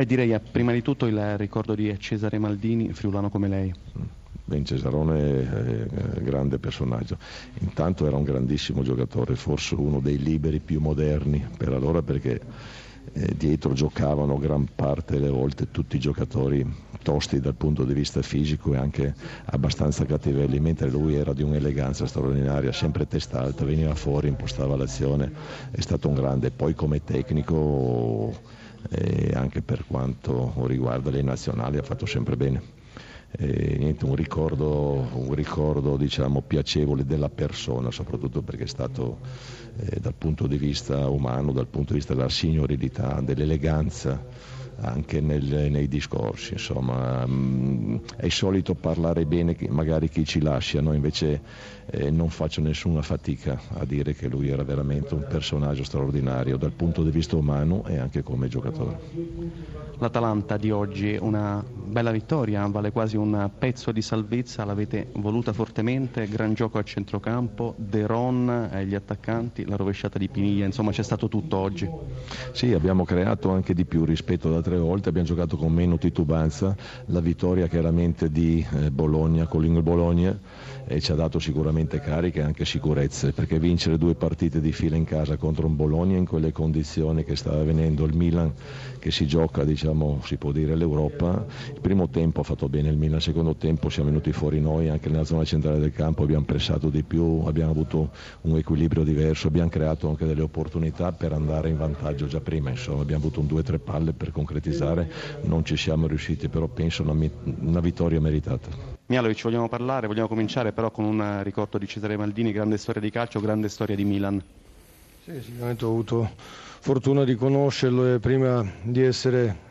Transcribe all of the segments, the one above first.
E direi eh, prima di tutto il ricordo di Cesare Maldini, friulano come lei. Ben Cesarone è un grande personaggio, intanto era un grandissimo giocatore, forse uno dei liberi più moderni per allora perché eh, dietro giocavano gran parte delle volte tutti i giocatori tosti dal punto di vista fisico e anche abbastanza cattivelli, mentre lui era di un'eleganza straordinaria, sempre testa alta, veniva fuori, impostava l'azione, è stato un grande, poi come tecnico e anche per quanto riguarda le nazionali ha fatto sempre bene. E, niente, un ricordo, un ricordo diciamo, piacevole della persona, soprattutto perché è stato eh, dal punto di vista umano, dal punto di vista della signorilità, dell'eleganza anche nel, nei discorsi, insomma mm, è solito parlare bene magari chi ci lascia, no? invece eh, non faccio nessuna fatica a dire che lui era veramente un personaggio straordinario dal punto di vista umano e anche come giocatore. L'Atalanta di oggi una bella vittoria, vale quasi un pezzo di salvezza, l'avete voluta fortemente, gran gioco a centrocampo, De Ron, gli attaccanti, la rovesciata di Piniglia, insomma c'è stato tutto oggi. Sì, abbiamo creato anche di più rispetto ad altre volte, abbiamo giocato con meno titubanza, la vittoria chiaramente di eh, Bologna, con l'Ingol Bologna e ci ha dato sicuramente cariche e anche sicurezze, perché vincere due partite di fila in casa contro un Bologna in quelle condizioni che stava avvenendo il Milan che si gioca, diciamo, si può dire l'Europa, primo tempo ha fatto bene il Milan, il secondo tempo siamo venuti fuori noi anche nella zona centrale del campo, abbiamo pressato di più, abbiamo avuto un equilibrio diverso, abbiamo creato anche delle opportunità per andare in vantaggio già prima, insomma abbiamo avuto un 2-3 palle per concretizzare, non ci siamo riusciti, però penso una, una vittoria meritata. Mialovic, vogliamo parlare, vogliamo cominciare però con un ricordo di Cesare Maldini, grande storia di calcio, grande storia di Milan. Sì, sicuramente ho avuto fortuna di conoscerlo e prima di essere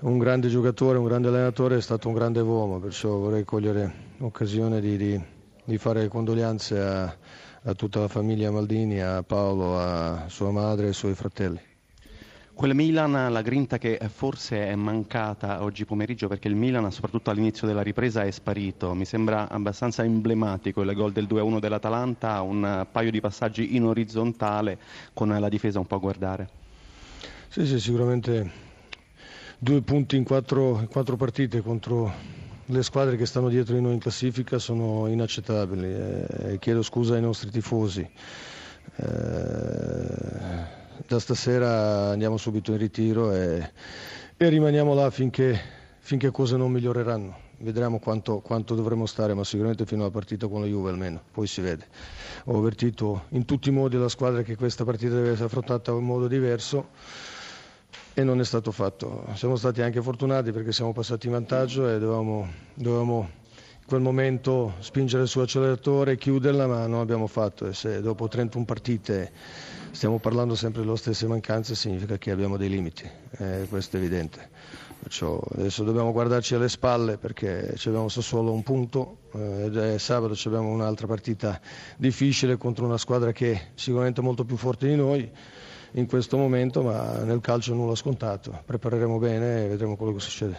un grande giocatore, un grande allenatore è stato un grande uomo, perciò vorrei cogliere l'occasione di, di, di fare condoglianze a, a tutta la famiglia Maldini, a Paolo, a sua madre e ai suoi fratelli. Quel Milan, la grinta che forse è mancata oggi pomeriggio perché il Milan, soprattutto all'inizio della ripresa, è sparito. Mi sembra abbastanza emblematico il gol del 2-1 dell'Atalanta, un paio di passaggi in orizzontale con la difesa un po' a guardare. Sì, sì, sicuramente due punti in quattro, in quattro partite contro le squadre che stanno dietro di noi in classifica sono inaccettabili. Eh, chiedo scusa ai nostri tifosi. Eh, da stasera andiamo subito in ritiro e, e rimaniamo là finché, finché, cose non miglioreranno. Vedremo quanto, quanto, dovremo stare, ma sicuramente fino alla partita con la Juve almeno, poi si vede. Ho avvertito in tutti i modi la squadra che questa partita deve essere affrontata in modo diverso e non è stato fatto. Siamo stati anche fortunati perché siamo passati in vantaggio e dovevamo, dovevamo in quel momento spingere sull'acceleratore e chiuderla, ma non abbiamo fatto e se dopo 31 partite stiamo parlando sempre delle stesse mancanze significa che abbiamo dei limiti, eh, questo è evidente. Perciò adesso dobbiamo guardarci alle spalle perché abbiamo solo un punto eh, e sabato abbiamo un'altra partita difficile contro una squadra che è sicuramente molto più forte di noi in questo momento, ma nel calcio nulla scontato. Prepareremo bene e vedremo quello che succede.